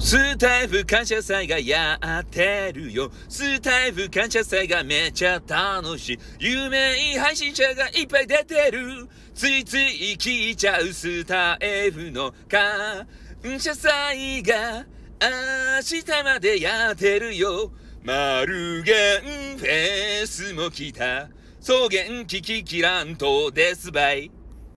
スタイフ感謝祭がやってるよ。スタイフ感謝祭がめちゃ楽しい。有名配信者がいっぱい出てる。ついつい聞いちゃうスタイフの感謝祭が明日までやってるよ。マルゲンフェスも来た。草原キキキラントですばい。